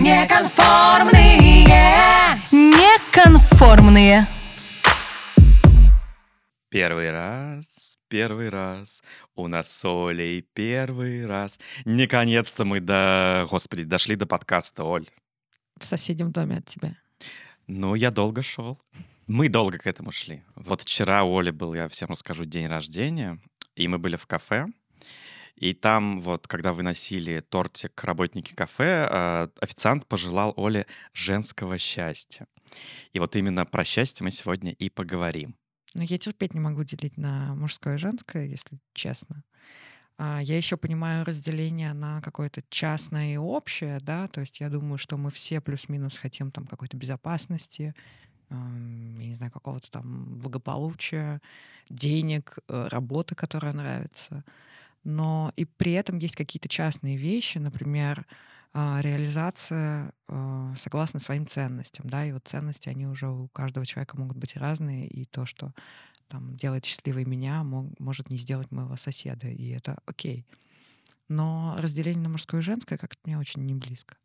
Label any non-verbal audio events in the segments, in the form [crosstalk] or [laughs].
Неконформные. Неконформные. Первый раз, первый раз, у нас с Олей первый раз. Наконец-то мы до... Господи, дошли до подкаста, Оль. В соседнем доме от тебя. Ну, я долго шел. Мы долго к этому шли. Вот вчера у Оли был, я всем расскажу, день рождения, и мы были в кафе. И там вот, когда выносили тортик работники кафе, э, официант пожелал Оле женского счастья. И вот именно про счастье мы сегодня и поговорим. Но я терпеть не могу делить на мужское и женское, если честно. А, Я еще понимаю разделение на какое-то частное и общее, да, то есть я думаю, что мы все плюс-минус хотим там какой-то безопасности, я не знаю, какого-то там благополучия, денег, э, работы, которая нравится. Но и при этом есть какие-то частные вещи, например, а, реализация э, согласно своим ценностям, да, и вот ценности, они уже у каждого человека могут быть разные, и то, что там делает счастливой меня, мо- может не сделать моего соседа, и это окей. Но разделение на мужское и женское как-то мне очень не близко.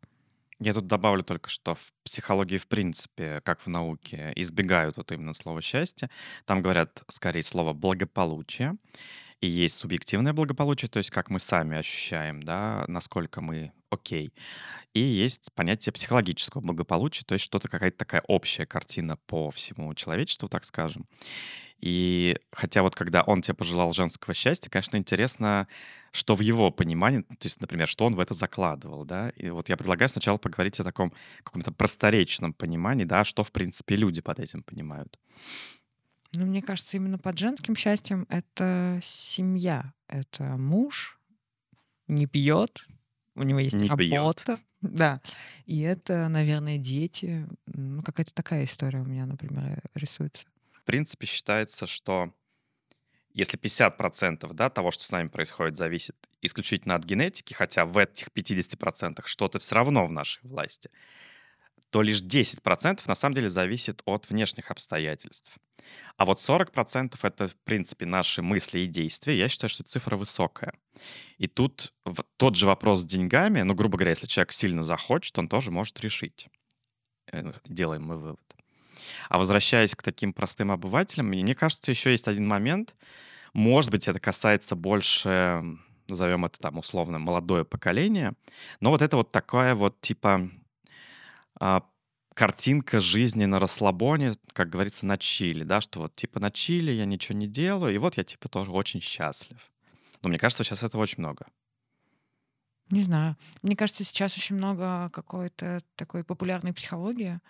Я тут добавлю только, что в психологии, в принципе, как в науке, избегают вот именно слова «счастье». Там говорят скорее слово «благополучие». И есть субъективное благополучие, то есть как мы сами ощущаем, да, насколько мы окей. И есть понятие психологического благополучия, то есть что-то, какая-то такая общая картина по всему человечеству, так скажем. И хотя вот когда он тебе пожелал женского счастья, конечно, интересно, что в его понимании, то есть, например, что он в это закладывал, да. И вот я предлагаю сначала поговорить о таком каком-то просторечном понимании, да, что, в принципе, люди под этим понимают. Ну, мне кажется, именно под женским счастьем это семья. Это муж не пьет, у него есть Не пьет. работа. [laughs] Да. И это, наверное, дети. Ну, какая-то такая история у меня, например, рисуется. В принципе, считается, что если 50% да, того, что с нами происходит, зависит исключительно от генетики, хотя в этих 50% что-то все равно в нашей власти, то лишь 10% на самом деле зависит от внешних обстоятельств. А вот 40% это, в принципе, наши мысли и действия. Я считаю, что цифра высокая. И тут тот же вопрос с деньгами, ну, грубо говоря, если человек сильно захочет, он тоже может решить. Э, Делаем мы вывод. А возвращаясь к таким простым обывателям, мне кажется, еще есть один момент. Может быть, это касается больше, назовем это там условно, молодое поколение. Но вот это вот такая вот типа картинка жизни на расслабоне, как говорится, на чили, да, что вот типа на чили я ничего не делаю, и вот я типа тоже очень счастлив. Но мне кажется, сейчас этого очень много. Не знаю. Мне кажется, сейчас очень много какой-то такой популярной психологии,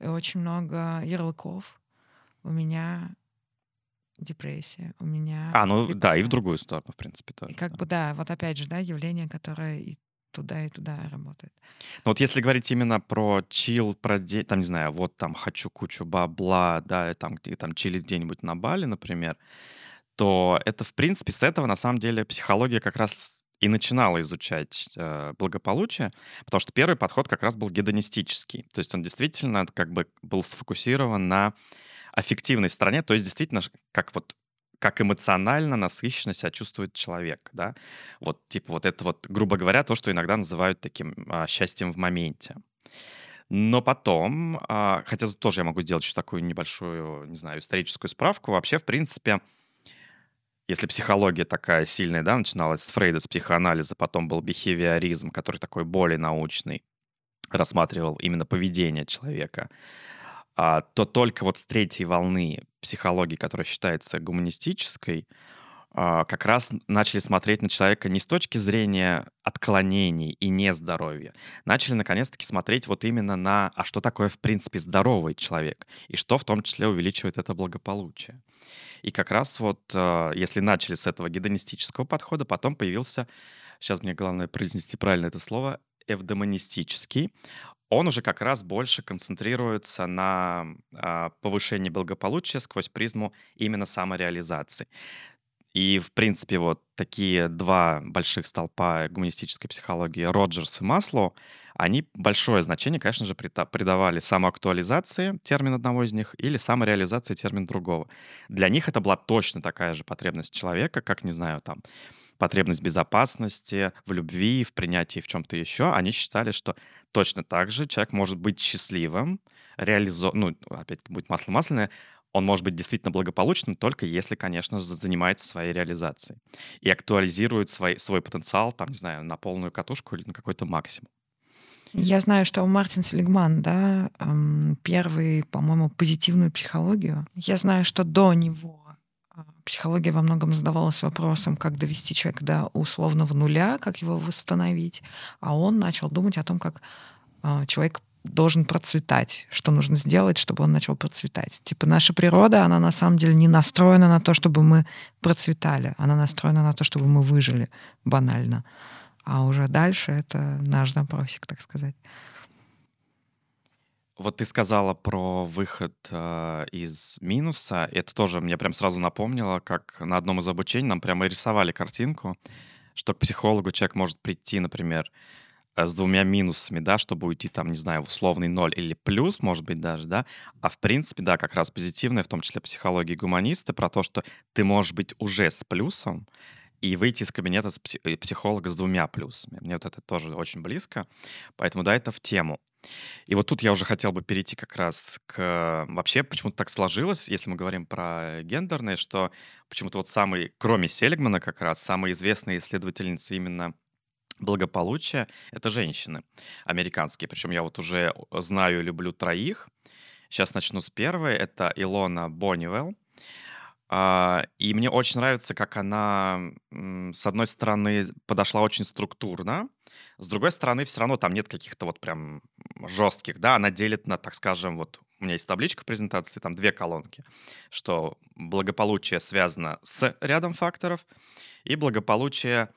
очень много ярлыков. У меня депрессия, у меня... А, ну да, и в депрессия. другую сторону, в принципе, тоже. И как да. бы, да, вот опять же, да, явление, которое и туда, и туда работает. Ну вот если говорить именно про чил, про де... там, не знаю, вот там хочу кучу бабла, да, и там, где, там чилить где-нибудь на Бали, например, то это, в принципе, с этого, на самом деле, психология как раз и начинала изучать э, благополучие, потому что первый подход как раз был гедонистический. То есть он действительно как бы был сфокусирован на аффективной стороне, то есть действительно как вот как эмоционально насыщенно себя чувствует человек, да, вот типа вот это вот, грубо говоря, то, что иногда называют таким а, счастьем в моменте. Но потом, а, хотя тут тоже я могу сделать еще такую небольшую, не знаю, историческую справку, вообще, в принципе, если психология такая сильная, да, начиналась с Фрейда, с психоанализа, потом был бихевиоризм, который такой более научный, рассматривал именно поведение человека, а, то только вот с третьей волны психологии, которая считается гуманистической, а, как раз начали смотреть на человека не с точки зрения отклонений и нездоровья. Начали наконец-таки смотреть вот именно на, а что такое в принципе здоровый человек, и что в том числе увеличивает это благополучие. И как раз вот, э, если начали с этого гедонистического подхода, потом появился, сейчас мне главное произнести правильно это слово, эвдемонистический. Он уже как раз больше концентрируется на а, повышении благополучия сквозь призму именно самореализации. И, в принципе, вот такие два больших столпа гуманистической психологии, Роджерс и Маслоу, они большое значение, конечно же, придавали самоактуализации, термин одного из них, или самореализации, термин другого. Для них это была точно такая же потребность человека, как, не знаю, там, потребность безопасности, в любви, в принятии в чем-то еще, они считали, что точно так же человек может быть счастливым, реализо... ну, опять будет масло масляное, он может быть действительно благополучным только если, конечно, занимается своей реализацией и актуализирует свой, свой потенциал, там, не знаю, на полную катушку или на какой-то максимум. Я знаю, что Мартин Селигман, да, первый, по-моему, позитивную психологию. Я знаю, что до него психология во многом задавалась вопросом, как довести человека до условного нуля, как его восстановить, а он начал думать о том, как а, человек должен процветать, что нужно сделать, чтобы он начал процветать. Типа наша природа, она на самом деле не настроена на то, чтобы мы процветали, она настроена на то, чтобы мы выжили, банально. А уже дальше это наш запросик, так сказать. Вот ты сказала про выход э, из минуса. Это тоже мне прям сразу напомнило, как на одном из обучений нам прямо рисовали картинку, что к психологу человек может прийти, например, э, с двумя минусами, да, чтобы уйти там, не знаю, в условный ноль или плюс, может быть, даже, да. А в принципе, да, как раз позитивное, в том числе психологии гуманисты, про то, что ты можешь быть уже с плюсом, и выйти из кабинета с психолога с двумя плюсами. Мне вот это тоже очень близко. Поэтому, да, это в тему. И вот тут я уже хотел бы перейти как раз к... Вообще, почему-то так сложилось, если мы говорим про гендерные, что почему-то вот самый, кроме Селигмана как раз, самые известные исследовательницы именно благополучия — это женщины американские. Причем я вот уже знаю и люблю троих. Сейчас начну с первой. Это Илона Боннивелл. А, и мне очень нравится, как она, с одной стороны, подошла очень структурно, с другой стороны, все равно там нет каких-то вот прям жестких, да, она делит на, так скажем, вот у меня есть табличка презентации, там две колонки, что благополучие связано с рядом факторов, и благополучие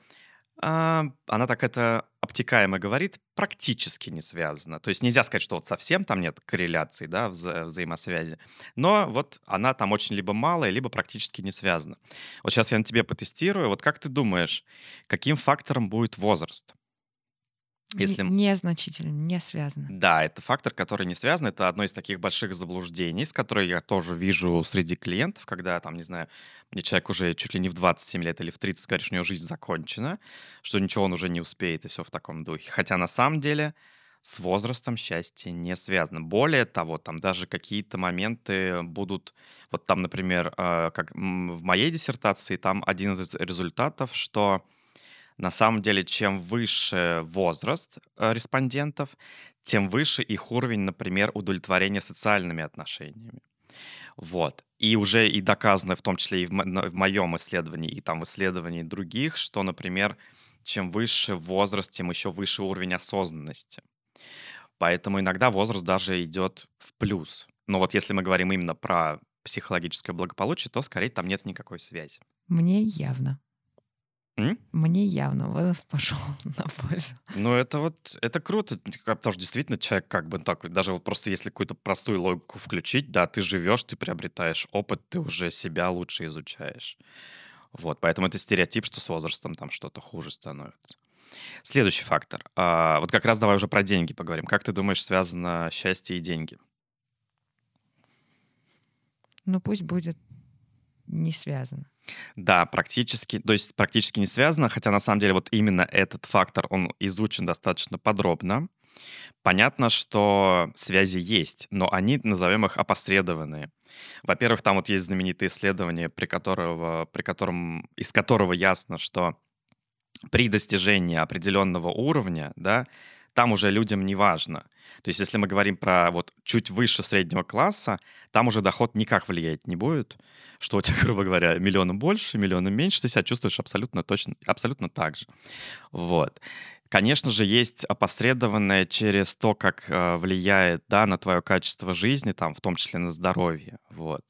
а, она так это обтекаемо говорит, практически не связано. То есть нельзя сказать, что вот совсем там нет корреляции, да, вза взаимосвязи. Но вот она там очень либо малая, либо практически не связана. Вот сейчас я на тебе потестирую. Вот как ты думаешь, каким фактором будет возраст? Если... Незначительно, не связано. Да, это фактор, который не связан. Это одно из таких больших заблуждений, с которой я тоже вижу среди клиентов, когда, там, не знаю, мне человек уже чуть ли не в 27 лет или в 30 говорит, что у него жизнь закончена, что ничего он уже не успеет, и все в таком духе. Хотя на самом деле с возрастом счастье не связано. Более того, там даже какие-то моменты будут, вот там, например, э, как в моей диссертации, там один из результатов, что на самом деле, чем выше возраст э, респондентов, тем выше их уровень, например, удовлетворения социальными отношениями. Вот. И уже и доказано, в том числе и в, моем исследовании, и там в исследовании других, что, например, чем выше возраст, тем еще выше уровень осознанности. Поэтому иногда возраст даже идет в плюс. Но вот если мы говорим именно про психологическое благополучие, то скорее там нет никакой связи. Мне явно. М? Мне явно возраст [laughs] пошел на пользу. Ну, это вот, это круто, потому что действительно человек как бы так, даже вот просто если какую-то простую логику включить, да, ты живешь, ты приобретаешь опыт, ты уже себя лучше изучаешь. Вот, поэтому это стереотип, что с возрастом там что-то хуже становится. Следующий фактор. А, вот как раз давай уже про деньги поговорим. Как ты думаешь, связано счастье и деньги? Ну, пусть будет не связано. Да, практически, то есть практически не связано, хотя на самом деле вот именно этот фактор, он изучен достаточно подробно. Понятно, что связи есть, но они, назовем их, опосредованные. Во-первых, там вот есть знаменитое исследование, при, которого, при котором, из которого ясно, что при достижении определенного уровня, да, там уже людям не важно. То есть если мы говорим про вот чуть выше среднего класса, там уже доход никак влиять не будет, что у тебя, [laughs] грубо говоря, миллионом больше, миллионом меньше, ты себя чувствуешь абсолютно точно, абсолютно так же. Вот. Конечно же, есть опосредованное через то, как э, влияет да, на твое качество жизни, там, в том числе на здоровье. Вот.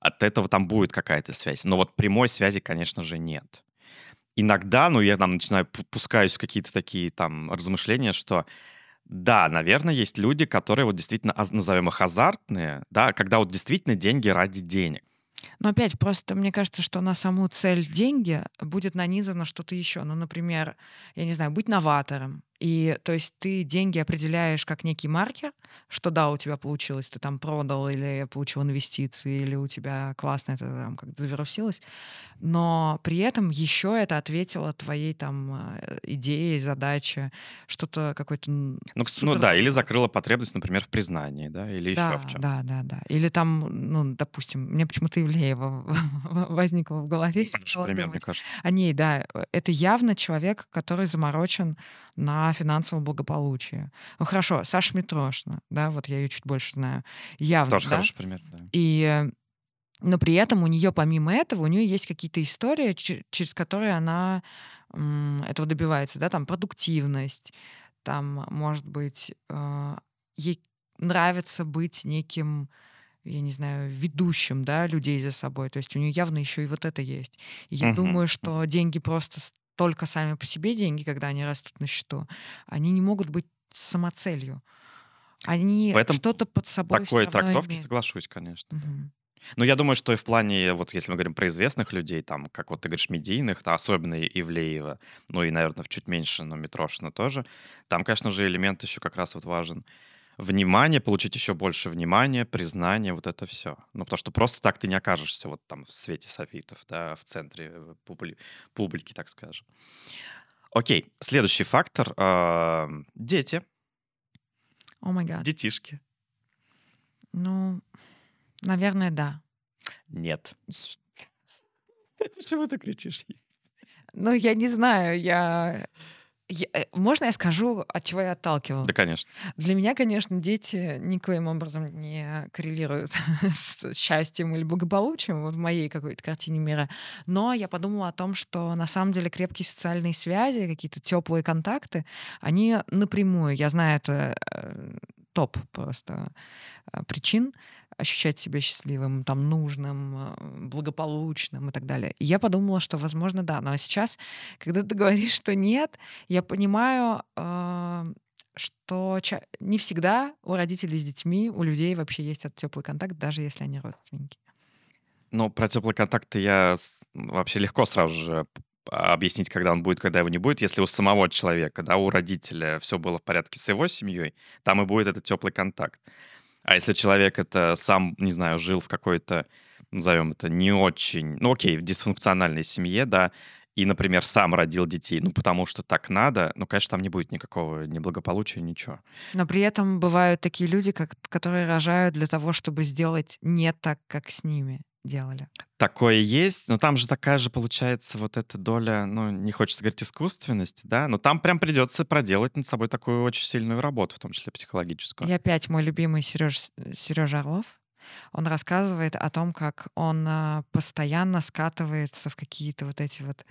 От этого там будет какая-то связь. Но вот прямой связи, конечно же, нет иногда, ну, я там начинаю пускаюсь в какие-то такие там размышления, что да, наверное, есть люди, которые вот действительно, назовем их азартные, да, когда вот действительно деньги ради денег. Но опять, просто мне кажется, что на саму цель деньги будет нанизано что-то еще. Ну, например, я не знаю, быть новатором И то есть ты деньги определяешь как некий маркер, что да, у тебя получилось, ты там продал или получил инвестиции, или у тебя классно это там как-то завирусилось, но при этом еще это ответило твоей там э, идее, задаче, что-то какой-то... Ну, ну да, или закрыла потребность, например, в признании, да, или да, еще в чем. Да, да, да. Или там, ну, допустим, мне почему-то Ивлеева возникло в голове. [laughs] Хороший пример, мне кажется. О ней, да. Это явно человек, который заморочен на финансовом благополучии. Ну хорошо, Саша Митрошна, да, вот я ее чуть больше знаю. Явно, Тоже да? хороший пример, да. И но при этом у нее, помимо этого, у нее есть какие-то истории, через которые она этого добивается, да, там продуктивность, там, может быть, э, ей нравится быть неким я не знаю, ведущим, да, людей за собой. То есть у нее явно еще и вот это есть. И я думаю, что деньги просто только сами по себе деньги, когда они растут на счету, они не могут быть самоцелью. Они В этом что-то под собой такой трактовке имеют. соглашусь, конечно. да. Мгм. Ну, я думаю, что и в плане, вот если мы говорим про известных людей, там, как вот ты говоришь, медийных, да, особенно Ивлеева, ну и, наверное, в чуть меньше, но Митрошина тоже, там, конечно же, элемент еще как раз вот важен. Внимание, получить еще больше внимания, признания, вот это все. Ну, потому что просто так ты не окажешься вот там в свете софитов, да, в центре э, публи- публики, так скажем. Окей, следующий фактор. а, Дети, О май гад. детишки. Ну, наверное, да. Нет. [laughs] Почему ты кричишь? Ну, я не знаю, я... я- э, Можно я скажу, от чего я отталкивалась? Да, конечно. Для меня, конечно, дети никоим образом не коррелируют [laughs] с счастьем или благополучием вот в моей какой-то картине мира. Но я подумала о том, что на самом деле крепкие социальные связи, какие-то теплые контакты, они напрямую, я знаю, это э, топ просто э, причин ощущать себя счастливым, там, нужным, э, благополучным и так далее. И я подумала, что, возможно, да. Но сейчас, когда ты говоришь, что нет, я понимаю, э, что не всегда у родителей с детьми, у людей вообще есть этот теплый контакт, даже если они родственники. Ну, про теплые контакты я вообще легко сразу же объяснить, когда он будет, когда его не будет. Если у самого человека, да, у родителя все было в порядке с его семьей, там и будет этот теплый контакт. А если человек это сам, не знаю, жил в какой-то, назовем это, не очень, ну окей, в дисфункциональной семье, да, и, например, сам родил детей, ну потому что так надо, ну, конечно, там не будет никакого неблагополучия, ничего. Но при этом бывают такие люди, как, которые рожают для того, чтобы сделать не так, как с ними делали. Такое есть, но там же такая же получается вот эта доля, ну, не хочется говорить искусственности, да, но там прям придется проделать над собой такую очень сильную работу, в том числе психологическую. И опять мой любимый Сереж, Сережа Орлов, он рассказывает о том, как он а, постоянно скатывается в какие-то вот эти вот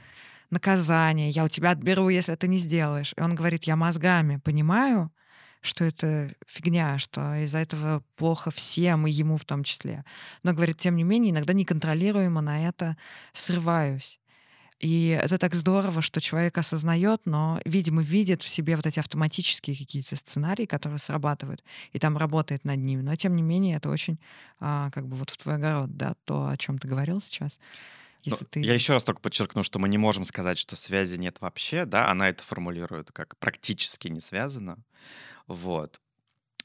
наказания. Я у тебя отберу, если ты не сделаешь. И он говорит, я мозгами понимаю, что это фигня, что из-за этого плохо всем, и ему в том числе. Но, говорит, тем не менее, иногда неконтролируемо на это срываюсь. И это так здорово, что человек осознает, но, видимо, видит в себе вот эти автоматические какие-то сценарии, которые срабатывают, и там работает над ними. Но, тем не менее, это очень а, как бы вот в твой огород, да, то, о чем ты говорил сейчас. Ну, Если ты... Я еще раз только подчеркну, что мы не можем сказать, что связи нет вообще, да, она это формулирует как практически не связано, вот.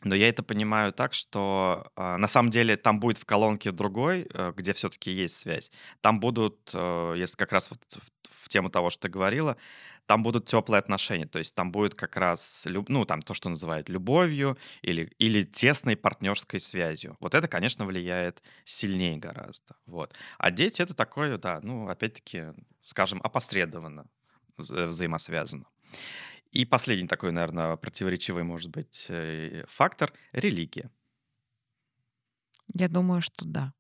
Но я это понимаю так, что а, на самом деле там будет в колонке другой, э, где все-таки есть связь. Там будут, э, если как раз вот в, в тему того, что ты говорила, там будут теплые отношения. То есть там будет как раз, люб- ну, там то, что называют любовью или, или тесной партнерской связью. Вот это, конечно, влияет сильнее гораздо. Вот. А дети это такое, да, ну, опять-таки, скажем, опосредованно вза- взаимосвязано. И последний такой, наверное, противоречивый, может быть, э, фактор — религия. Я думаю, что да.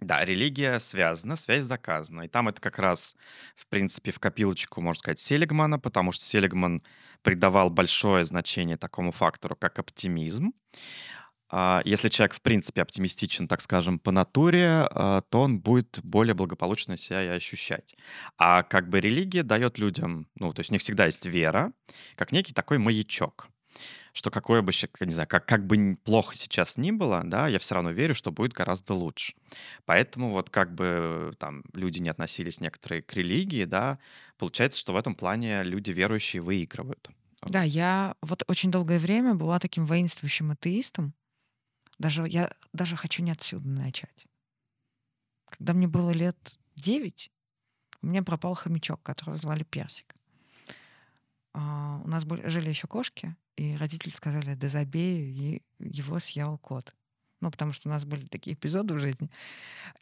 Да, религия связана, связь доказана. И там это как раз, в принципе, в копилочку, можно сказать, Селигмана, потому что Селигман придавал большое значение такому фактору, как оптимизм. А, Если человек, в принципе, оптимистичен, так скажем, по натуре, а, то он будет более благополучно себя и ощущать. А как бы религия дает людям, ну, то есть не всегда есть вера, как некий такой маячок что какое бы, не знаю, как, как бы плохо сейчас ни было, да, я все равно верю, что будет гораздо лучше. Поэтому вот как бы там люди не относились некоторые к религии, да, получается, что в этом плане люди верующие выигрывают. Да, я вот очень долгое время была таким воинствующим атеистом. Даже я даже хочу не отсюда начать. Когда мне было лет 9, у меня пропал хомячок, которого звали Персик. А, у нас были, жили еще кошки, и родители сказали, да забей, и его съел кот. Ну, потому что у нас были такие эпизоды в жизни.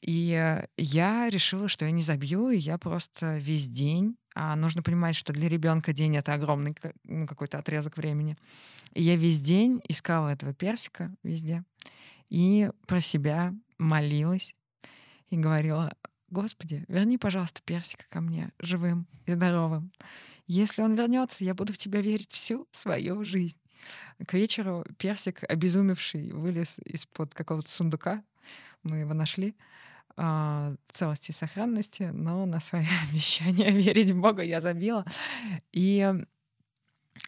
И э, я решила, что я не забью, и я просто весь день а нужно понимать, что для ребенка день это огромный ну, какой-то отрезок времени. И я весь день искала этого персика везде и про себя молилась и говорила, Господи, верни, пожалуйста, персика ко мне живым и здоровым. Если он вернется, я буду в тебя верить всю свою жизнь. К вечеру персик, обезумевший, вылез из-под какого-то сундука. Мы его нашли в целости и сохранности, но на свои [laughs] обещания верить в Бога я забила. И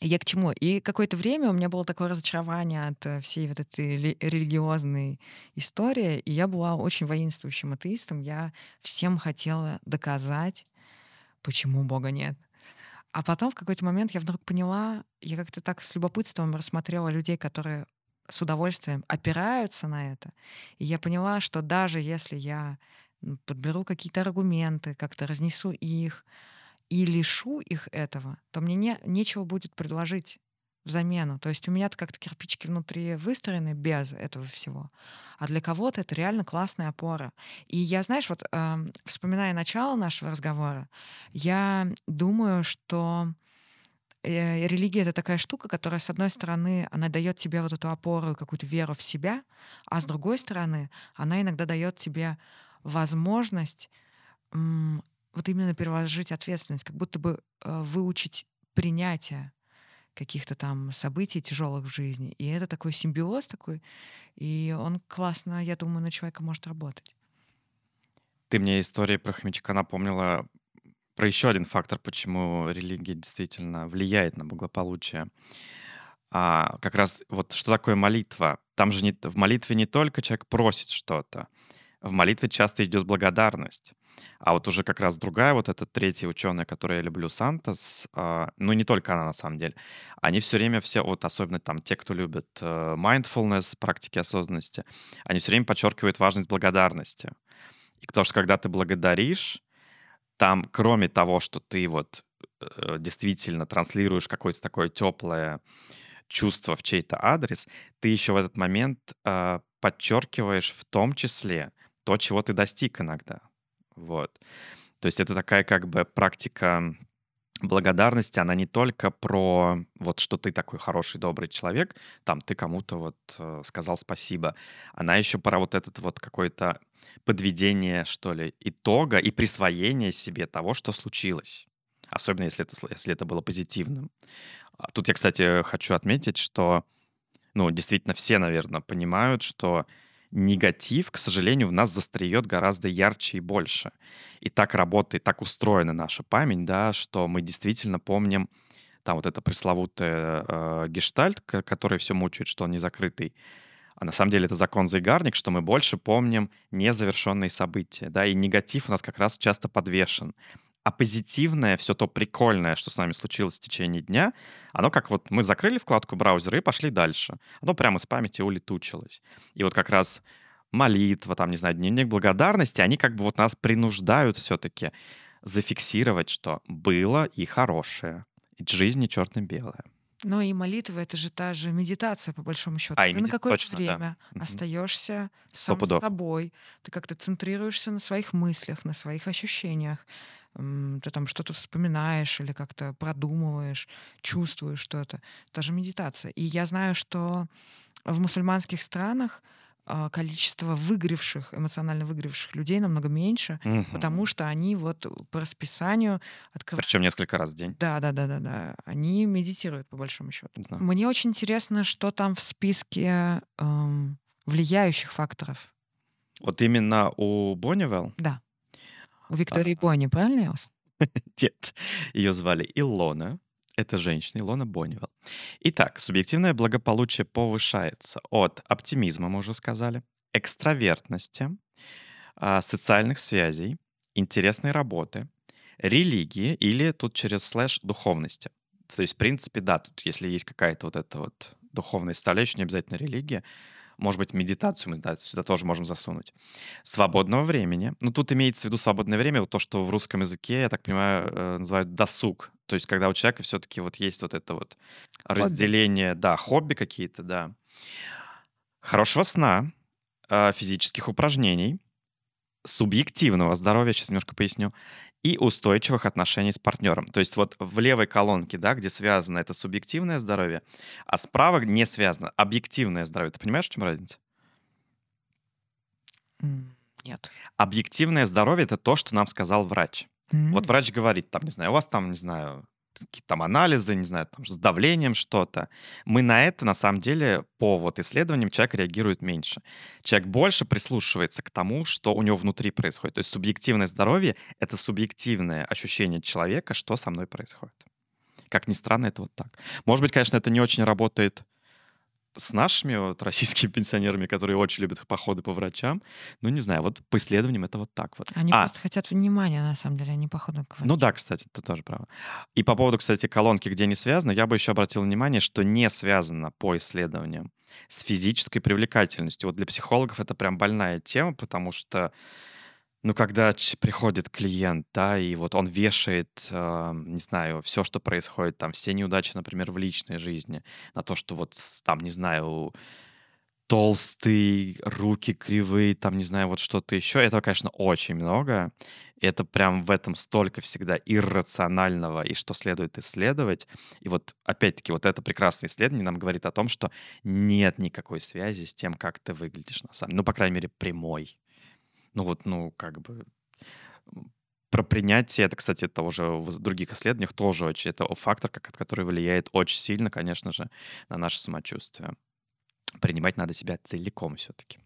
я к чему? И какое-то время у меня было такое разочарование от э, всей вот этой религиозной истории, и я была очень воинствующим атеистом. Я всем хотела доказать, почему Бога нет. А потом в какой-то момент я вдруг поняла, я как-то так с любопытством рассмотрела людей, которые с удовольствием опираются на это. И я поняла, что даже если я подберу какие-то аргументы, как-то разнесу их и лишу их этого, то мне не, нечего будет предложить в замену. То есть у меня-то как-то кирпичики внутри выстроены без этого всего. А для кого-то это реально классная опора. И я, знаешь, вот э, вспоминая начало нашего разговора, я думаю, что э, религия это такая штука, которая, с одной стороны, она дает тебе вот эту опору, какую-то веру в себя, а с другой стороны, она иногда дает тебе возможность м, вот именно переложить ответственность, как будто бы э, выучить принятие каких-то там событий тяжелых в жизни. И это такой симбиоз такой, и он классно, я думаю, на человека может работать. Ты мне история про хомячка напомнила про еще один фактор, почему религия действительно влияет на благополучие. А, как раз вот что такое молитва? Там же не, в молитве не только человек просит что-то, в молитве часто идет благодарность. А вот уже как раз другая, вот эта третья ученая, которую я люблю, Сантос, а, ну не только она на самом деле, они все время все, вот особенно там те, кто любит э, mindfulness, практики осознанности, они все время подчеркивают важность благодарности. И потому что когда ты благодаришь, там, кроме того, что ты вот э, действительно транслируешь какое-то такое теплое чувство в чей-то адрес, ты еще в этот момент э, подчеркиваешь в том числе то, чего ты достиг иногда. Вот. То есть это такая как бы практика благодарности, она не только про вот что ты такой хороший, добрый человек, там ты кому-то вот э, сказал спасибо, она еще про вот этот вот какой-то подведение, что ли, итога и присвоение себе того, что случилось. Особенно если это, если это было позитивным. А тут я, кстати, хочу отметить, что, ну, действительно все, наверное, понимают, что негатив, к сожалению, в нас застреет гораздо ярче и больше. И так работает, так устроена наша память, да, что мы действительно помним там вот это пресловутое э, гештальт, который все мучает, что он не закрытый. А на самом деле это закон Зайгарник, что мы больше помним незавершенные события, да, и негатив у нас как раз часто подвешен. А позитивное, все то прикольное, что с нами случилось в течение дня, оно как вот мы закрыли вкладку браузера и пошли дальше. Оно прямо с памяти улетучилось. И вот как раз молитва, там, не знаю, дневник благодарности, они как бы вот нас принуждают все-таки зафиксировать, что было и хорошее. И жизнь не черно-белая. Но и молитва это же та же медитация, по большому счету. А, Ты меди... на какое-то точно, время да. остаешься сам с собой. Ты как-то центрируешься на своих мыслях, на своих ощущениях. Ты там что-то вспоминаешь или как-то продумываешь, чувствуешь что-то. Это же медитация. И я знаю, что в мусульманских странах количество выгоревших, эмоционально выгоревших людей намного меньше, угу. потому что они вот по расписанию открывают. Причем несколько раз в день. Да, да, да, да, да. Они медитируют по большому счету. Да. Мне очень интересно, что там в списке эм, влияющих факторов. Вот именно у Боннивелл? Да. У Виктории а... Бонни, правильно я вас? [laughs] Нет, ее звали Илона. Это женщина Илона Бонневелл. Итак, субъективное благополучие повышается от оптимизма, мы уже сказали, экстравертности, а, социальных связей, интересной работы, религии или тут через слэш духовности. То есть, в принципе, да, тут если есть какая-то вот эта вот духовная составляющая, не обязательно религия, может быть, медитацию мы да, сюда тоже можем засунуть. Свободного времени. Ну, тут имеется в виду свободное время, вот то, что в русском языке, я так понимаю, э, называют досуг. То есть, когда у человека все-таки вот есть вот это вот Хобби. разделение, да, хобби какие-то, да. Хорошего сна, э, физических упражнений, субъективного здоровья, сейчас немножко поясню, и устойчивых отношений с партнером. То есть вот в левой колонке, да, где связано это субъективное здоровье, а справа не связано объективное здоровье. Ты понимаешь, в чем разница? Нет. Объективное здоровье — это то, что нам сказал врач. М, Вот врач говорит, там, не знаю, у вас там, не знаю, какие-то там анализы, не знаю, там, с давлением что-то. Мы на это, на самом деле, по вот исследованиям, человек реагирует меньше. Человек больше прислушивается к тому, что у него внутри происходит. То есть субъективное здоровье — это субъективное ощущение человека, что со мной происходит. Как ни странно, это вот так. Может быть, конечно, это не очень работает с нашими вот российскими [laughs] пенсионерами, которые очень любят походы по врачам. Ну, не знаю, вот по исследованиям это вот так вот. Они А, просто хотят внимания, на самом деле, они походу к ну врачу. да, кстати, ты тоже права. И по поводу, кстати, колонки, где не связано, я бы еще обратил внимание, что не связано по исследованиям с физической привлекательностью. Вот для психологов это прям больная тема, потому что, ну, когда приходит клиент, да, и вот он вешает, э, не знаю, все, что происходит, там, все неудачи, например, в личной жизни, на то, что вот, там, не знаю, толстый, руки кривые, там, не знаю, вот что-то еще. Этого, конечно, очень много. Это прям в этом столько всегда иррационального, и что следует исследовать. И вот, опять-таки, вот это прекрасное исследование нам говорит о том, что нет никакой связи с тем, как ты выглядишь на самом деле. Ну, по крайней мере, прямой. Ну вот, ну, как бы... Про принятие, это, кстати, это уже в других исследованиях тоже очень, это фактор, как- который влияет очень сильно, конечно же, на наше самочувствие. Принимать надо себя целиком все-таки.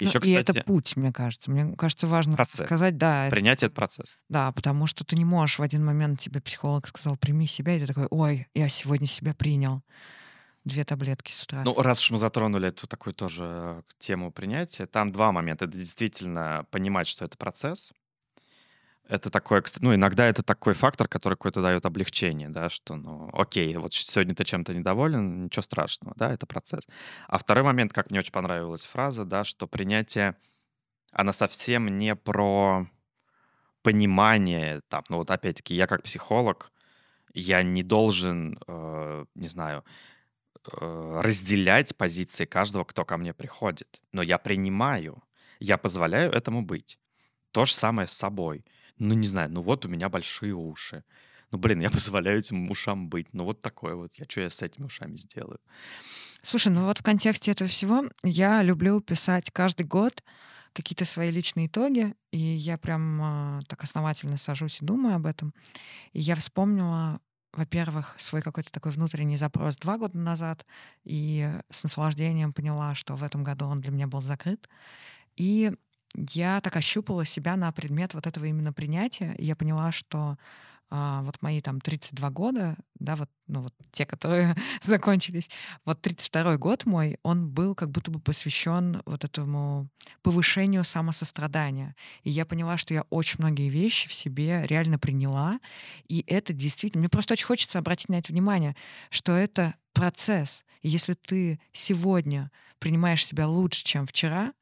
Ну, Еще, и кстати, это путь, мне кажется. Мне кажется, важно Процесс. сказать, да, это принятие — это процесс. Да, потому что ты не можешь в один момент, тебе психолог сказал, прими себя, и ты такой, ой, я сегодня себя принял. Две таблетки с утра. Ну, раз уж мы затронули эту такую тоже э, тему принятия, там два момента. Это действительно понимать, что это процесс. Это кстати, ну, иногда это такой фактор, который какое-то дает облегчение, да, что, ну, окей, вот сегодня ты чем-то недоволен, ничего страшного, да, это процесс. А второй момент, как мне очень понравилась фраза, да, что принятие, она совсем не про понимание, там, ну, вот опять-таки, я как психолог, я не должен, э, не знаю, э, разделять позиции каждого, кто ко мне приходит. Но я принимаю, я позволяю этому быть. То же самое с собой. Ну, не знаю, ну вот у меня большие уши. Ну, блин, я [laughs] позволяю этим ушам быть. Ну, вот такое вот. Я что я с этими ушами сделаю? Слушай, ну вот в контексте этого всего я люблю писать каждый год какие-то свои личные итоги, и я прям а, так основательно сажусь и думаю об этом. И я вспомнила, во-первых, свой какой-то такой внутренний запрос два года назад, и с наслаждением поняла, что в этом году он для меня был закрыт. И я так ощупала себя на предмет вот этого именно принятия, и я поняла, что а, вот мои там 32 года, да, вот, ну вот те, которые [laughs] закончились, вот 32 год мой, он был как будто бы посвящен вот этому повышению самосострадания. И я поняла, что я очень многие вещи в себе реально приняла, и это действительно... Мне просто очень хочется обратить на это внимание, что это процесс. И если ты сегодня принимаешь себя лучше, чем вчера,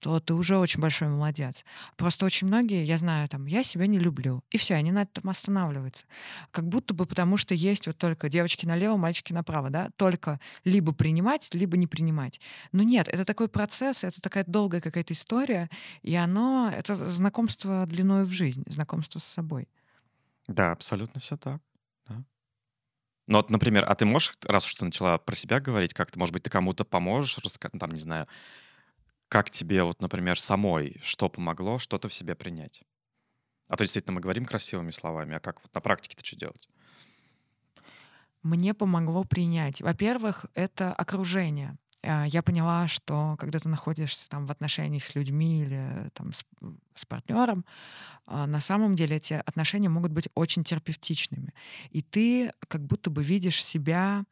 то ты уже очень большой молодец. Просто очень многие, я знаю, там, я себя не люблю. И все, они на этом останавливаются. Как будто бы потому, что есть вот только девочки налево, мальчики направо, да? Только либо принимать, либо не принимать. Но нет, это такой процесс, это такая долгая какая-то история, и оно, это знакомство длиною в жизнь, знакомство с собой. Да, абсолютно все так. Ну вот, например, а ты можешь, раз уж ты начала про себя говорить, как-то, может быть, ты кому-то поможешь, там, не знаю, как тебе, вот, например, самой, что помогло что-то в себе принять? А то действительно мы говорим красивыми словами, а как вот на практике-то что делать? Мне помогло принять. Во-первых, это окружение. А, Я поняла, что когда ты находишься там в отношениях с людьми или там с, с партнером, а, на самом деле эти отношения могут быть очень терапевтичными. И ты как будто бы видишь себя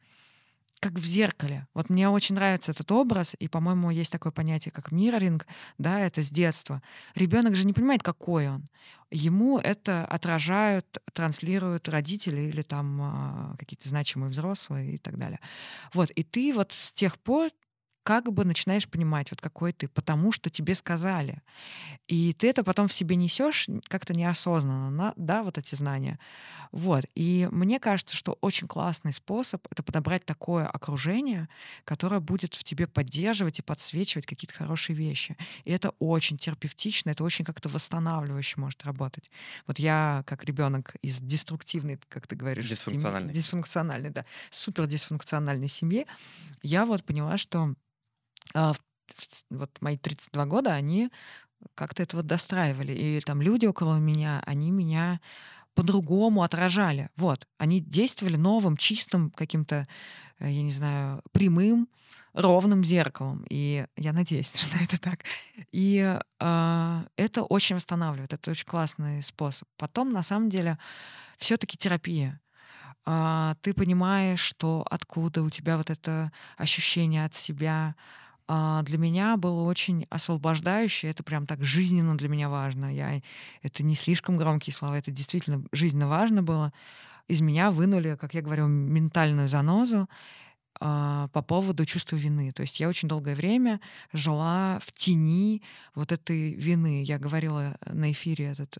как в зеркале. Вот мне очень нравится этот образ, и, по-моему, есть такое понятие, как мирроринг, да, это с детства. Ребенок же не понимает, какой он. Ему это отражают, транслируют родители или там а, какие-то значимые взрослые и так далее. Вот, и ты вот с тех пор как бы начинаешь понимать, вот какой ты, потому что тебе сказали. И ты это потом в себе несешь как-то неосознанно, да, вот эти знания. Вот. И мне кажется, что очень классный способ — это подобрать такое окружение, которое будет в тебе поддерживать и подсвечивать какие-то хорошие вещи. И это очень терапевтично, это очень как-то восстанавливающе может работать. Вот я, как ребенок из деструктивной, как ты говоришь, дисфункциональной, семьи, дисфункциональной, да, супер дисфункциональной семьи, я вот поняла, что вот мои 32 года, они как-то это вот достраивали. И там люди около меня, они меня по-другому отражали. Вот. Они действовали новым, чистым, каким-то, э, я не знаю, прямым, ровным зеркалом. И я надеюсь, [laughs] что это так. И э, это очень восстанавливает. Это очень классный способ. Потом, на самом деле, все-таки терапия. Э, ты понимаешь, что откуда у тебя вот это ощущение от себя, а, для меня было очень освобождающе. Это прям так жизненно для меня важно. Я, это не слишком громкие слова, это действительно жизненно важно было. Из меня вынули, как я говорю, ментальную занозу а, по поводу чувства вины. То есть я очень долгое время жила в тени вот этой вины. Я говорила на эфире этот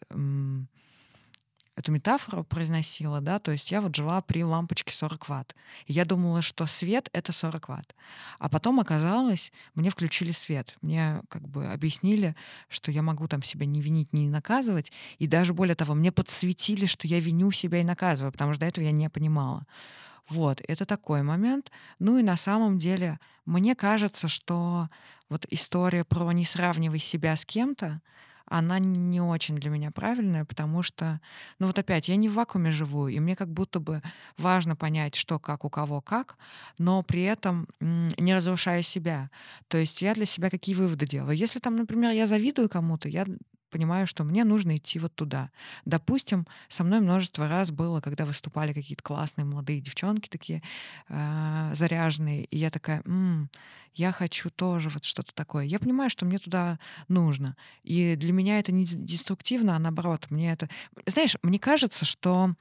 эту метафору произносила, да, то есть я вот жила при лампочке 40 ватт. И я думала, что свет — это 40 ватт. А потом оказалось, мне включили свет. Мне как бы объяснили, что я могу там себя не винить, не наказывать. И даже более того, мне подсветили, что я виню себя и наказываю, потому что до этого я не понимала. Вот, это такой момент. Ну и на самом деле, мне кажется, что вот история про «не сравнивай себя с кем-то», она не очень для меня правильная, потому что, ну вот опять, я не в вакууме живу, и мне как будто бы важно понять, что, как, у кого, как, но при этом не разрушая себя. То есть я для себя какие выводы делаю. Если там, например, я завидую кому-то, я понимаю, что мне нужно идти вот туда. Допустим, со мной множество раз было, когда выступали какие-то классные молодые девчонки такие э, заряженные, и я такая, М, я хочу тоже вот что-то такое. Я понимаю, что мне туда нужно. И для меня это не деструктивно, а наоборот, мне это... Знаешь, мне кажется, что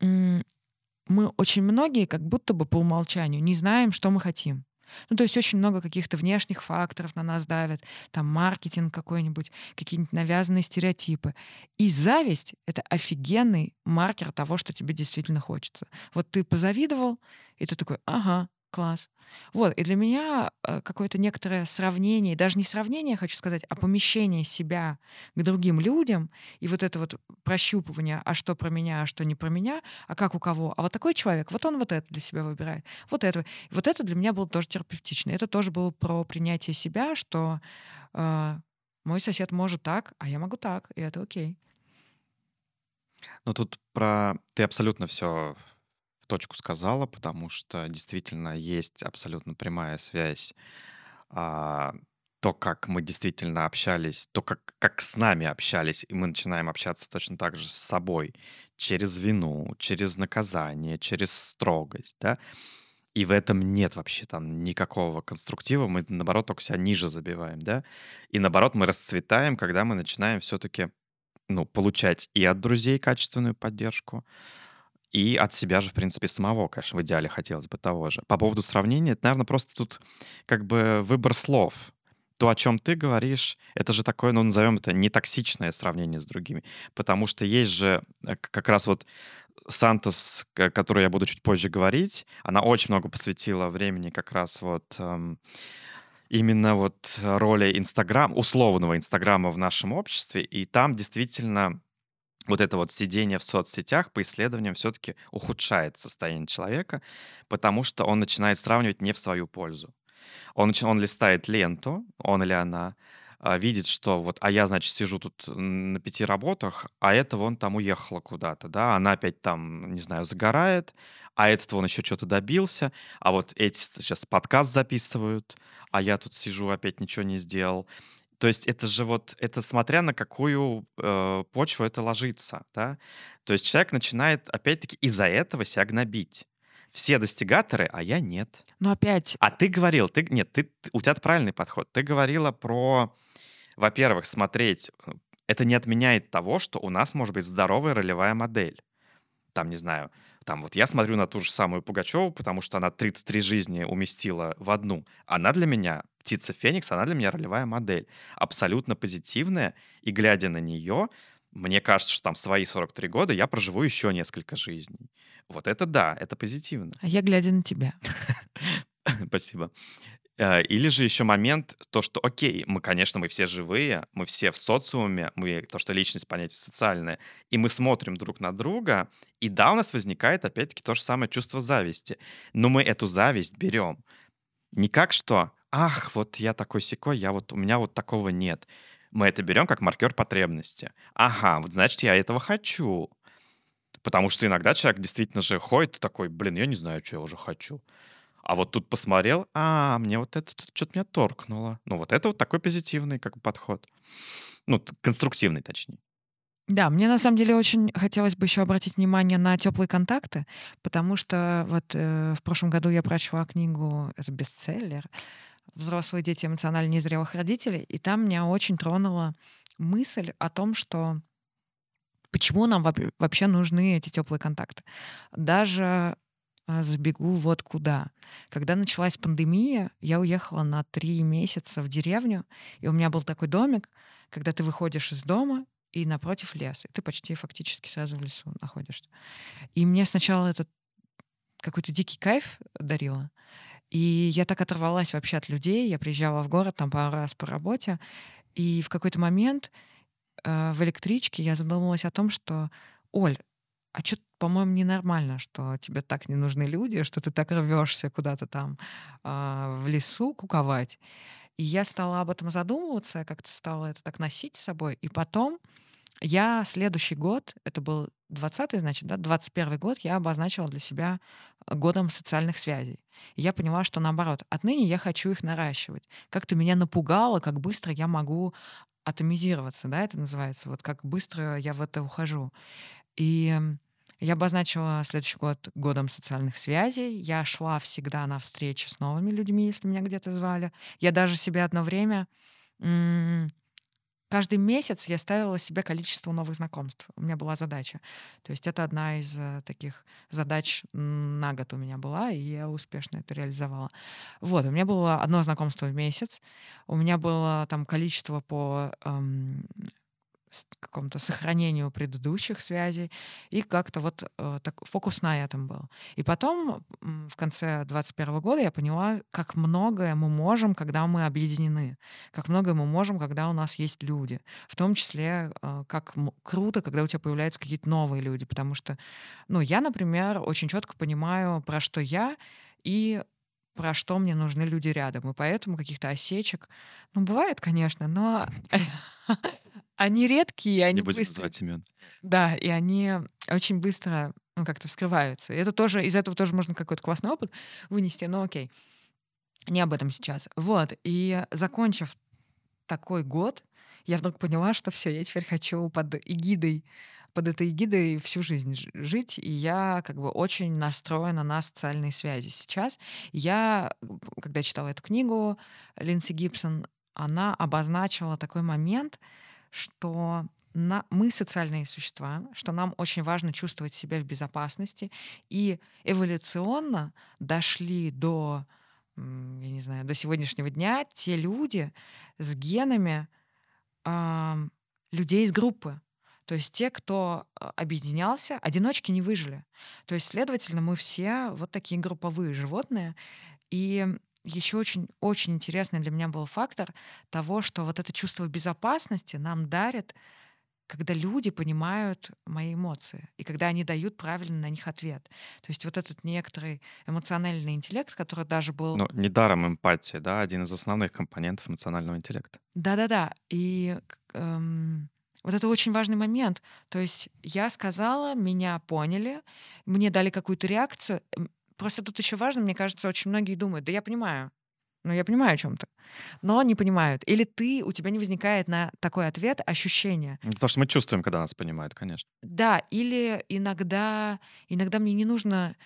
мы очень многие как будто бы по умолчанию не знаем, что мы хотим. Ну, то есть очень много каких-то внешних факторов на нас давят, там маркетинг какой-нибудь, какие-нибудь навязанные стереотипы. И зависть — это офигенный маркер того, что тебе действительно хочется. Вот ты позавидовал, и ты такой, ага, Класс. Вот, и для меня э, какое-то некоторое сравнение, даже не сравнение, хочу сказать, а помещение себя к другим людям, и вот это вот прощупывание, а что про меня, а что не про меня, а как у кого, а вот такой человек, вот он вот это для себя выбирает, вот это. Вот это для меня было тоже терапевтично. Это тоже было про принятие себя, что э, мой сосед может так, а я могу так, и это окей. Ну тут про... Ты абсолютно все в точку сказала, потому что действительно есть абсолютно прямая связь. А, то, как мы действительно общались, то, как, как с нами общались, и мы начинаем общаться точно так же с собой, через вину, через наказание, через строгость, да, и в этом нет вообще там никакого конструктива, мы, наоборот, только себя ниже забиваем, да, и наоборот, мы расцветаем, когда мы начинаем все-таки, ну, получать и от друзей качественную поддержку, и от себя же, в принципе, самого, конечно, в идеале хотелось бы того же. По поводу сравнения, это, наверное, просто тут как бы выбор слов. То, о чем ты говоришь, это же такое, ну, назовем это, нетоксичное сравнение с другими. Потому что есть же э, как раз вот Сантос, которую я буду чуть позже говорить, она очень много посвятила времени как раз вот эм, именно вот роли Инстаграм, условного Инстаграма в нашем обществе, и там действительно вот это вот сидение в соцсетях по исследованиям все-таки ухудшает состояние человека, потому что он начинает сравнивать не в свою пользу. Он, он листает ленту, он или она, а, видит, что вот, а я, значит, сижу тут на пяти работах, а это вон там уехала куда-то, да, она опять там, не знаю, загорает, а этот вон еще что-то добился, а вот эти сейчас подкаст записывают, а я тут сижу, опять ничего не сделал. То есть это же вот, это смотря на какую э, почву это ложится, да. То есть человек начинает, опять-таки, из-за этого себя гнобить. все достигаторы, а я нет. Но опять, А ты говорил, ты, нет, ты, у тебя правильный подход. Ты говорила про, во-первых, смотреть. э, Это не отменяет того, что у нас может быть здоровая ролевая модель. Там, не знаю, там вот я смотрю на ту же самую Пугачеву, потому что она 33 жизни уместила в одну. Она для меня, птица Феникс, она для меня ролевая модель. Абсолютно позитивная. И глядя на нее, мне кажется, что там свои 43 года я проживу еще несколько жизней. Вот это да, это позитивно. а я глядя на тебя. [laughs] Спасибо. Э, Или же еще момент, то, что, окей, мы, конечно, мы все живые, мы все в социуме, мы, то, что личность понятие социальное, и мы смотрим друг на друга, и да, у нас возникает, опять-таки, то же самое чувство зависти. Но мы эту зависть берем не как что, ах, вот я такой секой, я вот, у меня вот такого нет. Мы это берем как маркер потребности. Ага, вот значит, я этого хочу. Потому что иногда человек действительно же ходит такой, блин, я не знаю, что я уже хочу. А вот тут посмотрел, а, мне вот это тут что-то меня торкнуло. Ну, вот это вот такой позитивный как бы подход. Ну, конструктивный, точнее. Да, мне на самом деле очень хотелось бы еще обратить внимание на теплые контакты, потому что вот э, в прошлом году я прочла книгу, это бестселлер, «Взрослые дети эмоционально незрелых родителей», и там меня очень тронула мысль о том, что почему нам вообще нужны эти теплые контакты. Даже э, забегу вот куда. Когда началась пандемия, я уехала на три месяца в деревню, и у меня был такой домик, когда ты выходишь из дома, и напротив лес, и ты почти фактически сразу в лесу находишься. И мне сначала этот какой-то дикий кайф дарило. И я так оторвалась вообще от людей. Я приезжала в город там пару раз по работе. И в какой-то момент э, в электричке я задумалась о том, что, Оль, а что, по-моему, ненормально, что тебе так не нужны люди, что ты так рвешься куда-то там а, в лесу куковать. И я стала об этом задумываться, я как-то стала это так носить с собой. И потом я следующий год, это был 20-й, значит, да, 21 год, я обозначила для себя годом социальных связей. И я поняла, что наоборот, отныне я хочу их наращивать. Как-то меня напугало, как быстро я могу атомизироваться, да, это называется, вот как быстро я в это ухожу. И я обозначила следующий год годом социальных связей. Я шла всегда на встречи с новыми людьми, если меня где-то звали. Я даже себе одно время каждый месяц я ставила себе количество новых знакомств. У меня была задача. То есть это одна из э, таких задач на год у меня была, и я успешно это реализовала. Вот, у меня было одно знакомство в месяц. У меня было там количество по эм, какому-то сохранению предыдущих связей, и как-то вот э, так, фокус на этом был. И потом, в конце 21 года, я поняла, как многое мы можем, когда мы объединены, как многое мы можем, когда у нас есть люди. В том числе, э, как круто, когда у тебя появляются какие-то новые люди, потому что, ну, я, например, очень четко понимаю, про что я, и про что мне нужны люди рядом. И поэтому каких-то осечек, ну, бывает, конечно, но [laughs] они редкие, они Не будем быстро... называть имен. Да, и они очень быстро ну, как-то вскрываются. И это тоже, из этого тоже можно какой-то классный опыт вынести, но окей. Не об этом сейчас. Вот, и закончив такой год, я вдруг поняла, что все, я теперь хочу под эгидой, под этой эгидой всю жизнь жить, и я как бы очень настроена на социальные связи сейчас. Я, когда читала эту книгу Линдси Гибсон, она обозначила такой момент, что на, мы социальные существа, что нам очень важно чувствовать себя в безопасности, и эволюционно дошли до, я не знаю, до сегодняшнего дня те люди с генами ам, людей из группы. То есть те, кто а, объединялся, одиночки не выжили. То есть, следовательно, мы все вот такие групповые животные. И еще очень, очень интересный для меня был фактор того, что вот это чувство безопасности нам дарит, когда люди понимают мои эмоции, и когда они дают правильно на них ответ. То есть вот этот некоторый эмоциональный интеллект, который даже был... Ну, недаром эмпатия, да, один из основных компонентов эмоционального интеллекта. Да-да-да. И эм, вот это очень важный момент. То есть я сказала, меня поняли, мне дали какую-то реакцию. Просто тут еще важно, мне кажется, очень многие думают, да я понимаю, ну я понимаю о чем то но не понимают. Или ты, у тебя не возникает на такой ответ ощущение. Ну, Потому что мы чувствуем, когда нас понимают, конечно. Да, или иногда, иногда мне не нужно,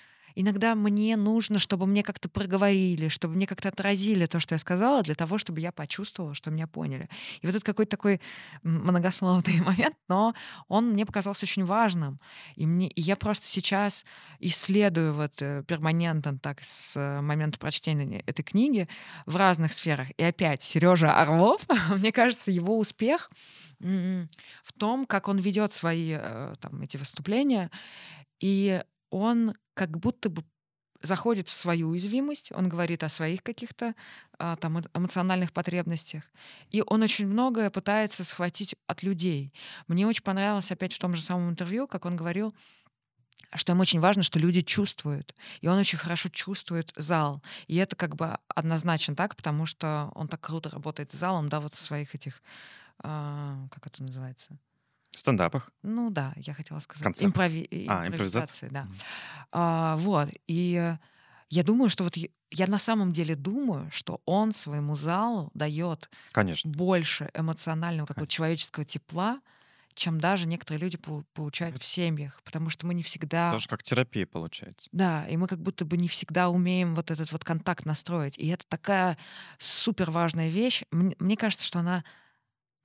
иногда мне нужно, чтобы мне как-то проговорили, чтобы мне как-то отразили то, что я сказала, для того, чтобы я почувствовала, что меня поняли. И вот это какой-то такой многословный [laughs] момент, но он мне показался очень важным. И, мне, и я просто сейчас исследую вот э, перманентно так с э, момента прочтения этой книги в разных сферах. И опять Сережа Орлов, [laughs] мне кажется, его успех в том, как он ведет свои э, там, эти выступления, и он как будто бы заходит в свою уязвимость, он говорит о своих каких-то а, там эмоциональных потребностях, и он очень многое пытается схватить от людей. Мне очень понравилось опять в том же самом интервью, как он говорил, что им очень важно, что люди чувствуют. И он очень хорошо чувствует зал. И это как бы однозначно так, потому что он так круто работает с залом, да, вот своих этих, а, как это называется? Стендапах. Ну да, я хотела сказать. Концерт. Импрови... А, импровизации, импровизация. да. Мгм. А, вот. И я думаю, что вот я, на самом деле думаю, что он своему залу дает Конечно. больше эмоционального какого-то человеческого тепла, чем даже некоторые люди пол- получают в семьях, потому что мы не всегда... Тоже как терапия получается. Да, и мы как будто бы не всегда умеем вот этот вот контакт настроить. И это такая супер важная вещь. Мне кажется, что она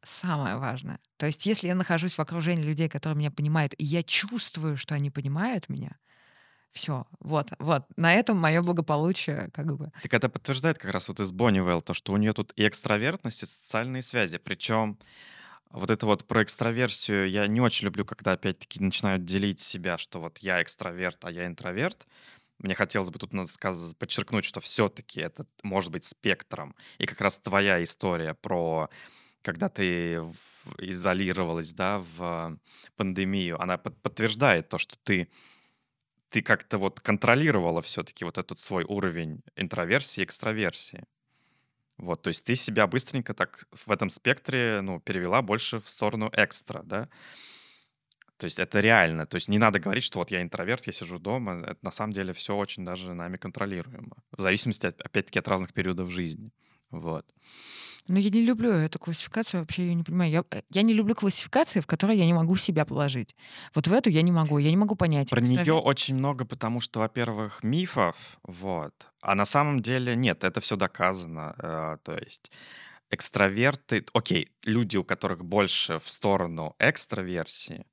самое важное. То есть, если я нахожусь в окружении людей, которые меня понимают, и я чувствую, что они понимают меня, все, вот, вот, на этом мое благополучие, как бы. Так это подтверждает как раз вот из Боннивелл то, что у нее тут и экстравертность, и социальные связи. Причем вот это вот про экстраверсию я не очень люблю, когда опять-таки начинают делить себя, что вот я экстраверт, а я интроверт. Мне хотелось бы тут надо сказ- подчеркнуть, что все-таки это может быть спектром. И как раз твоя история про когда ты изолировалась, да, в пандемию, она под- подтверждает то, что ты ты как-то вот контролировала все-таки вот этот свой уровень интроверсии, экстраверсии. Вот, то есть ты себя быстренько так в этом спектре, ну, перевела больше в сторону экстра, да? То есть это реально. То есть не надо говорить, что вот я интроверт, я сижу дома. Это на самом деле все очень даже нами контролируемо. В зависимости, опять-таки, от разных периодов жизни. Вот. Но я не люблю эту классификацию, вообще ее не понимаю. Я, э, я не люблю классификации, в которые я не могу себя положить. Вот в эту я не могу, я не могу понять. Про нее экстраверт- очень много, потому что, во-первых, мифов, вот. А на самом деле нет, это все доказано. э, То есть экстраверты, окей, люди, у которых больше в сторону экстраверсии,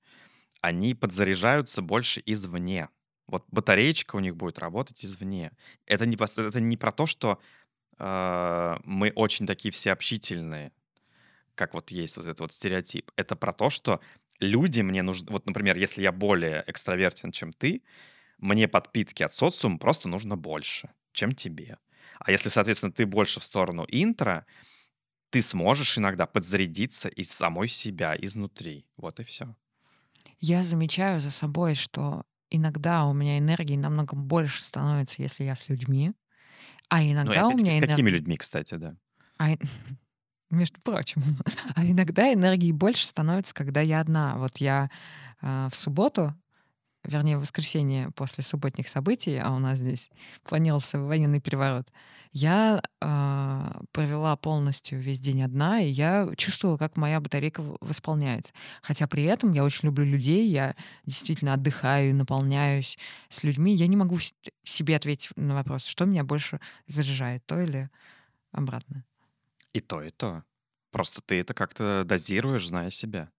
они подзаряжаются больше извне. Вот батареечка у них будет работать извне. Это не, это не про то, что мы очень такие все общительные, как вот есть вот этот вот стереотип. Это про то, что люди мне нужны... Вот, например, если я более экстравертен, чем ты, мне подпитки от социума просто нужно больше, чем тебе. А если, соответственно, ты больше в сторону интро, ты сможешь иногда подзарядиться из самой себя, изнутри. Вот и все. Я замечаю за собой, что иногда у меня энергии намного больше становится, если я с людьми, а Ну, иногда у меня с какими людьми, кстати, да. А, [laughs] между прочим. [laughs] А иногда энергии больше становится, когда я одна. Вот я а, в субботу, вернее, в воскресенье после субботних событий, а у нас здесь планировался военный переворот, я а, провела полностью весь день одна, и я чувствовала, как моя батарейка восполняется. Хотя при этом я очень люблю людей, я действительно отдыхаю, наполняюсь с людьми. Я не могу себе ответить на вопрос, что меня больше заряжает, то или обратно. И то, и то. Просто ты это как-то дозируешь, зная себя.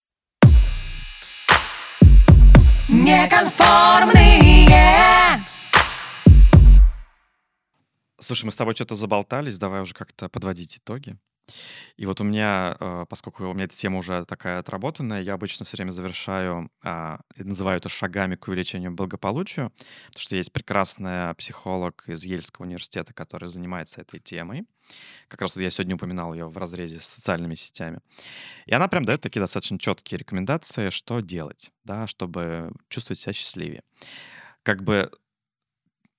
Неконформные. Слушай, мы с тобой что-то заболтались, давай уже как-то подводить итоги. И вот у меня, э, поскольку у меня эта тема уже такая отработанная, я обычно все время завершаю, а, называю это шагами к увеличению благополучия, потому что есть прекрасная психолог из Ельского университета, который занимается этой темой. Как раз вот я сегодня упоминал ее в разрезе с социальными сетями. И она прям дает такие достаточно четкие рекомендации, что делать, да, чтобы чувствовать себя счастливее. Как бы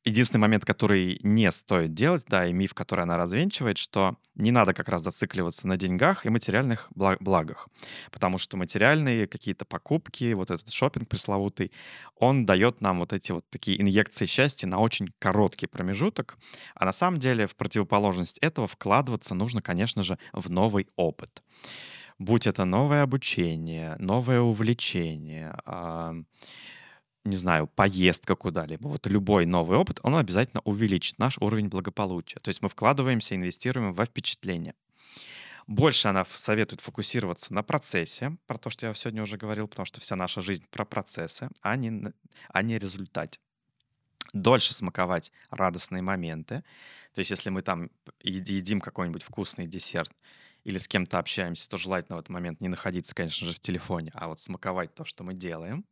единственный момент, который не стоит делать, да, и миф, который она развенчивает, что не надо как раз зацикливаться на деньгах и материальных бла- благах. Потому что материальные какие-то покупки, вот этот шопинг пресловутый, он дает нам вот эти вот такие инъекции счастья на очень короткий промежуток. А на самом деле в противоположность этого вкладываться нужно, конечно же, в новый опыт. Будь это новое обучение, новое увлечение, не знаю, поездка куда-либо, вот любой новый опыт, он обязательно увеличит наш уровень благополучия. То есть мы вкладываемся, инвестируем во впечатление. Больше она советует фокусироваться на процессе, про то, что я сегодня уже говорил, потому что вся наша жизнь про процессы, а не, а не результате. Дольше смаковать радостные моменты. То есть если мы там едим какой-нибудь вкусный десерт или с кем-то общаемся, то желательно в этот момент не находиться, конечно же, в телефоне, а вот смаковать то, что мы делаем.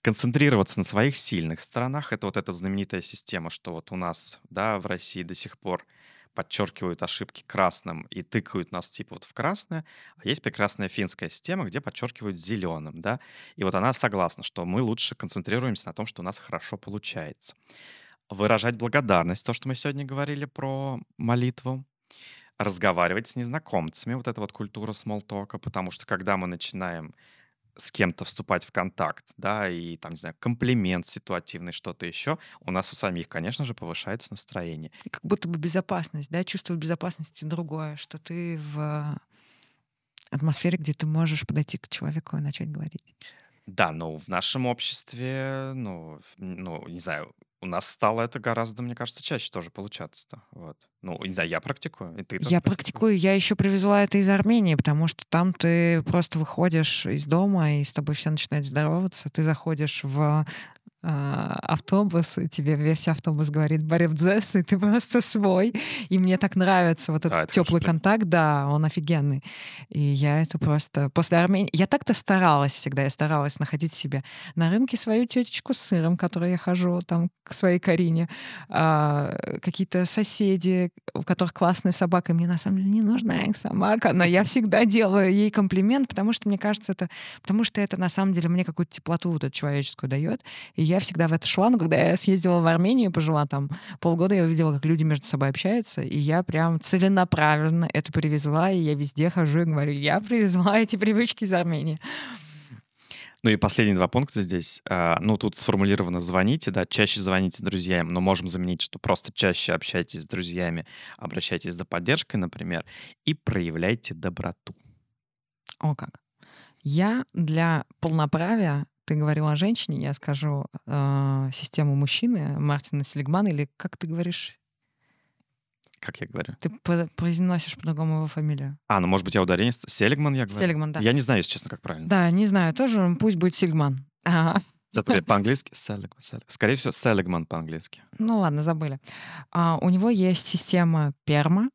Концентрироваться на своих сильных сторонах. Это вот эта знаменитая система, что вот у нас, да, в России до сих пор подчеркивают ошибки красным и тыкают нас типа вот в красное, а есть прекрасная финская система, где подчеркивают зеленым, да, и вот она согласна, что мы лучше концентрируемся на том, что у нас хорошо получается. Выражать благодарность, то, что мы сегодня говорили про молитву, разговаривать с незнакомцами, вот эта вот культура смолтока, потому что когда мы начинаем с кем-то вступать в контакт, да, и там, не знаю, комплимент ситуативный, что-то еще, у нас у самих, конечно же, повышается настроение. И как будто бы безопасность, да, чувство безопасности другое, что ты в атмосфере, где ты можешь подойти к человеку и начать говорить. Да, но в нашем обществе, ну, ну, не знаю, у нас стало это гораздо, мне кажется, чаще тоже получаться-то. Вот. Ну, не знаю, я практикую, и ты Я практикую, я еще привезла это из Армении, потому что там ты просто выходишь из дома, и с тобой все начинают здороваться, ты заходишь в автобус, и тебе весь автобус говорит «Баревдзес», и ты [laughs] просто свой. И мне так нравится вот этот А, это теплый хорошо. контакт, да, он офигенный. И я это просто... После Армении... Я так-то старалась всегда, я старалась находить себе на рынке свою тетечку с сыром, которой я хожу там к своей Карине, а, какие-то соседи, у которых классная собака, и мне на самом деле не нужна их собака, но я всегда делаю ей комплимент, потому что мне кажется, это... Потому что это на самом деле мне какую-то теплоту вот эту человеческую дает. И я всегда в это шла, но когда я съездила в Армению, пожила там полгода, я увидела, как люди между собой общаются, и я прям целенаправленно это привезла, и я везде хожу и говорю, я привезла эти привычки из Армении. Ну и последние два пункта здесь. А, Ну, тут сформулировано «звоните», да, чаще звоните друзьям, но можем заменить, что просто чаще общайтесь с друзьями, обращайтесь за поддержкой, например, и проявляйте доброту. О как. Я для полноправия, ты говорил о женщине, я скажу э, систему мужчины Мартина Селигмана, или как ты говоришь, Как я говорю? ты по- произносишь по-другому его фамилию. А, ну, может быть, я ударение... Селигман, я говорю? Селигман, да. Я не знаю, если честно, как правильно. Да, не знаю, тоже пусть будет Сельгман. Ага. По-английски? Селигман. Селиг- Скорее всего, Селигман по-английски. Ну ладно, забыли. А, у него есть система перма.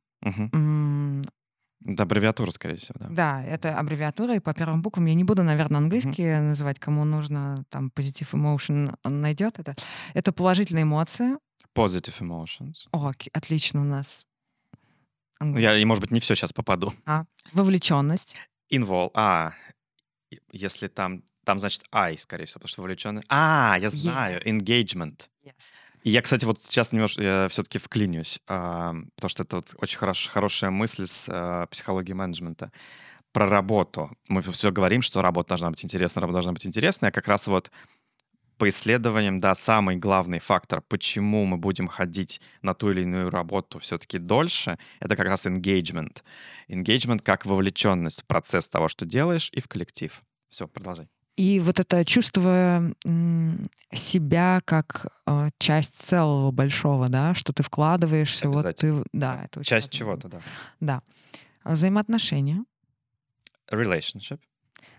Это аббревиатура, скорее всего, да. Да, это аббревиатура, и по первым буквам я не буду, наверное, английский называть, кому нужно, там, Positive Emotion он найдет это. Это положительные эмоции. Positive emotions. О, отлично у нас. Ну, Я, может быть, не все сейчас попаду. Вовлеченность. Involve. А, если там... Там, значит, I, скорее всего, потому что вовлеченный. А, я знаю. Engagement. И я, кстати, вот сейчас немножко все-таки вклинюсь, а, потому что это вот очень хорош- хорошая мысль с а, психологии менеджмента про работу. Мы все говорим, что работа должна быть интересна, работа должна быть интересная. Как раз вот по исследованиям, да, самый главный фактор, почему мы будем ходить на ту или иную работу все-таки дольше, это как раз engagement. Engagement как вовлеченность в процесс того, что делаешь, и в коллектив. Все, продолжай. И вот это чувство себя как э, часть целого большого, да, что ты вкладываешься, вот ты, да, это Часть важно. чего-то, да. Да. Взаимоотношения, Relationship.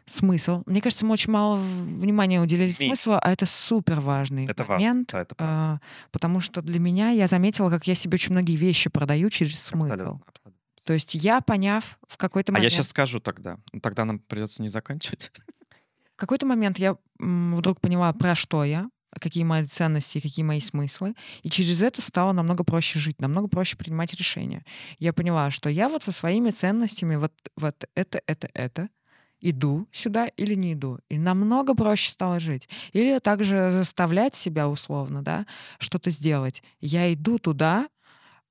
смысл. Мне кажется, мы очень мало внимания уделили Ми- смыслу, а это супер важный Это важно. момент, Да, это правда. а, потому что для меня я заметила, как я себе очень многие вещи продаю через смысл. Абсолютно, абсолютно. То есть я, поняв в какой-то А я момент, сейчас скажу тогда. Тогда нам придется не заканчивать. [laughs] какой-то момент я вдруг поняла, про что я, какие мои ценности, какие мои смыслы, и через это стало намного проще жить, намного проще принимать решения. Я поняла, что я вот со своими ценностями вот, вот это, это, это, иду сюда или не иду. И намного проще стало жить. Или также заставлять себя условно, да, что-то сделать. Я иду туда.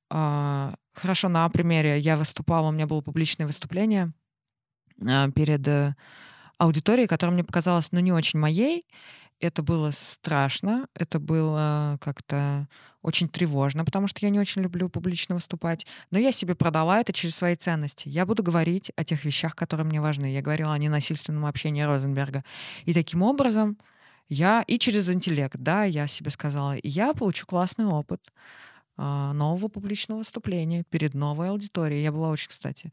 а, хорошо, на примере я выступала, у меня было публичное выступление а, перед э, аудиторией, которая мне показалась, ну, не очень моей. Это было страшно, это было как-то очень тревожно, потому что я не очень люблю публично выступать. Но я себе продала это через свои ценности. Я буду говорить о тех вещах, которые мне важны. Я говорила о ненасильственном общении Розенберга. И таким образом Я и через интеллект, да, я себе сказала, я получу классный опыт нового публичного выступления перед новой аудиторией. Я была очень, кстати,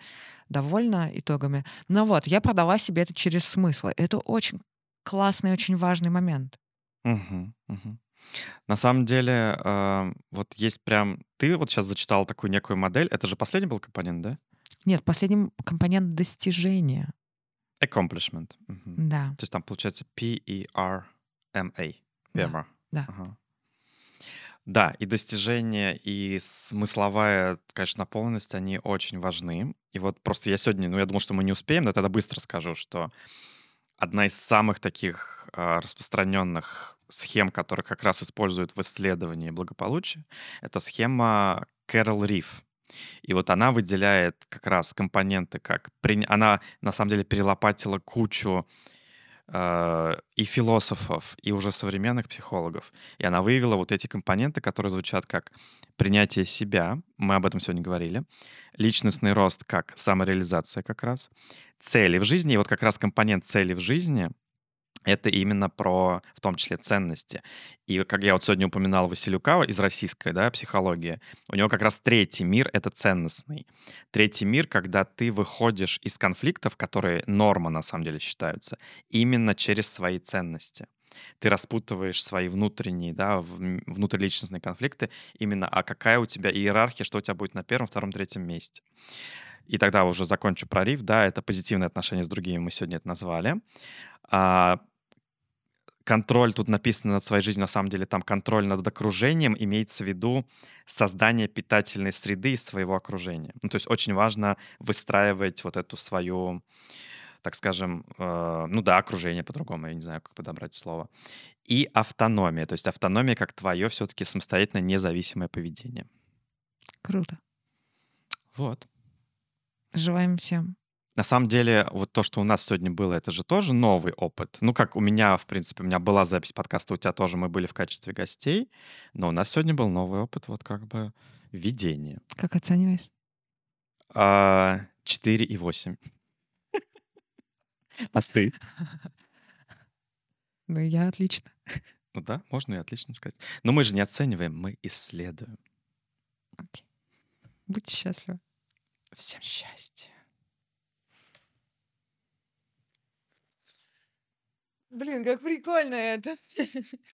довольна итогами. Но вот, я продала себе это через смысл. Это очень классный, очень важный момент. Мгм, мгм. На самом деле, э, вот есть прям... Ты вот сейчас зачитал такую некую модель. Это же последний был компонент, да? Нет, последний компонент достижения. Accomplishment. Мгм. Да. То есть там получается P-E-R-M-A. Да, PMR. да. Ага. Да, и достижения, и смысловая, конечно, наполненность, они очень важны. И вот просто я сегодня, ну, я думал, что мы не успеем, но тогда быстро скажу, что одна из самых таких а, распространенных схем, которые как раз используют в исследовании благополучия, это схема Кэрол Риф. И вот она выделяет как раз компоненты, как... При... Она, на самом деле, перелопатила кучу э, и философов, и уже современных психологов. И она выявила вот эти компоненты, которые звучат как принятие себя, мы об этом сегодня говорили, личностный рост как самореализация как раз, цели в жизни, и вот как раз компонент цели в жизни — это именно про, в том числе, ценности. И как я вот сегодня упоминал Василюка из российской да, психологии, у него как раз третий мир — это ценностный. Третий мир, когда ты выходишь из конфликтов, которые норма на самом деле считаются, именно через свои ценности. Ты распутываешь свои внутренние, да, внутриличностные конфликты именно, а какая у тебя иерархия, что у тебя будет на первом, втором, третьем месте. И тогда уже закончу прорыв, да, это позитивные отношения с другими, мы сегодня это назвали. А, контроль, тут написано над своей жизнью, на самом деле там контроль над окружением, имеется в виду создание питательной среды из своего окружения. Ну, то есть очень важно выстраивать вот эту свою, так скажем, э, ну да, окружение по-другому, я не знаю, как подобрать слово. И автономия, то есть автономия как твое все-таки самостоятельно независимое поведение. Круто. Вот. Желаем всем на самом деле, вот то, что у нас сегодня было, это же тоже новый опыт. Ну, как у меня, в принципе, у меня была запись подкаста, у тебя тоже мы были в качестве гостей, но у нас сегодня был новый опыт, вот как бы ведение. Как оцениваешь? А, 4,8. А ты? [laughs] Ну, я отлично. Ну да, можно и отлично сказать. Но мы же не оцениваем, мы исследуем. Окей. Будьте счастливы. Всем счастья. Блин, как прикольно это. [laughs]